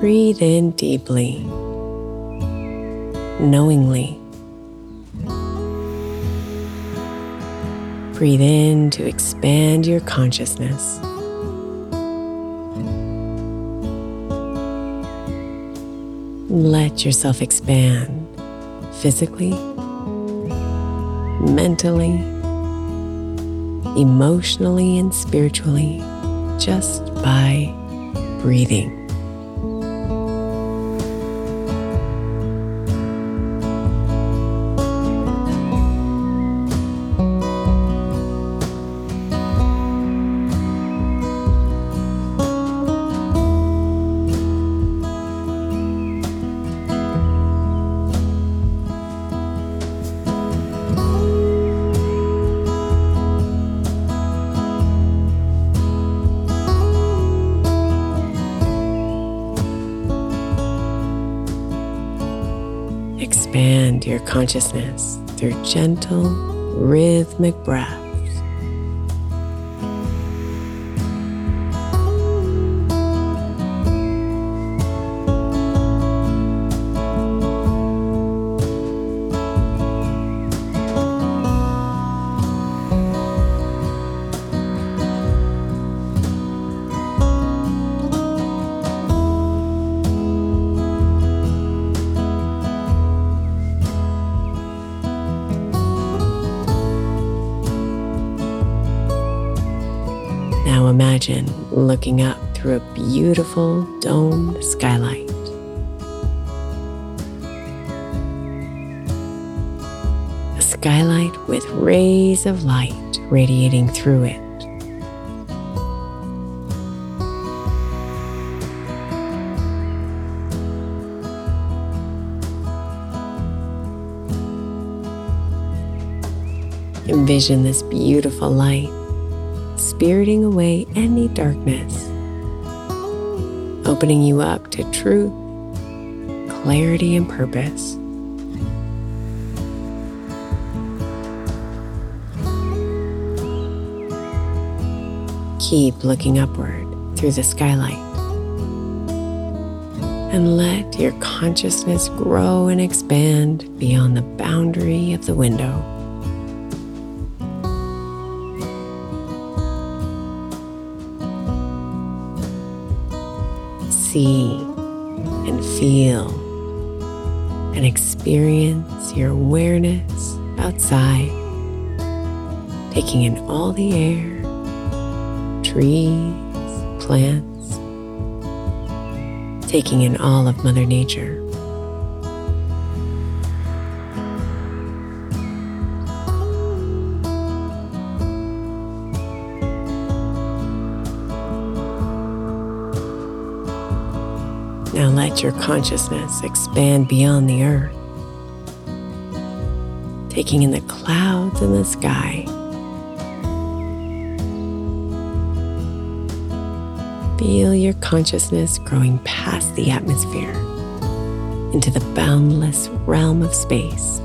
Breathe in deeply, knowingly. Breathe in to expand your consciousness. Let yourself expand physically, mentally, emotionally, and spiritually just by breathing. Expand your consciousness through gentle, rhythmic breaths. Imagine looking up through a beautiful domed skylight. A skylight with rays of light radiating through it. Envision this beautiful light spiriting away any darkness, opening you up to truth, clarity, and purpose. Keep looking upward through the skylight and let your consciousness grow and expand beyond the boundary of the window. See and feel and experience your awareness outside, taking in all the air, trees, plants, taking in all of Mother Nature. Now let your consciousness expand beyond the earth, taking in the clouds and the sky. Feel your consciousness growing past the atmosphere into the boundless realm of space.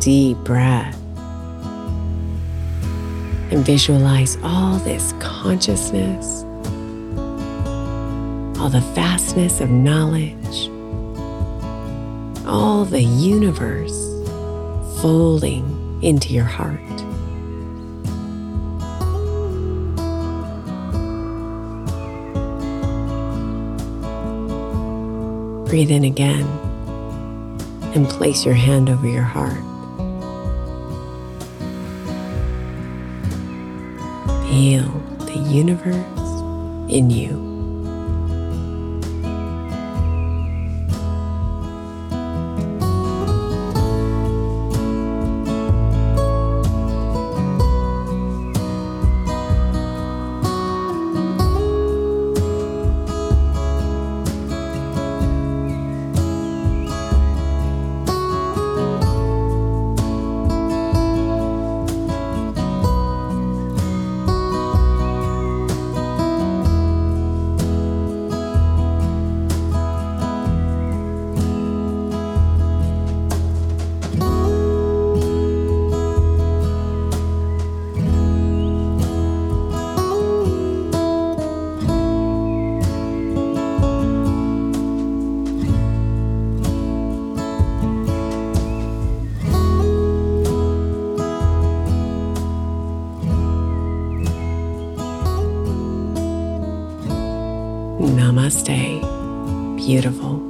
Deep breath and visualize all this consciousness, all the vastness of knowledge, all the universe folding into your heart. Breathe in again and place your hand over your heart. Feel the universe in you. Namaste, beautiful.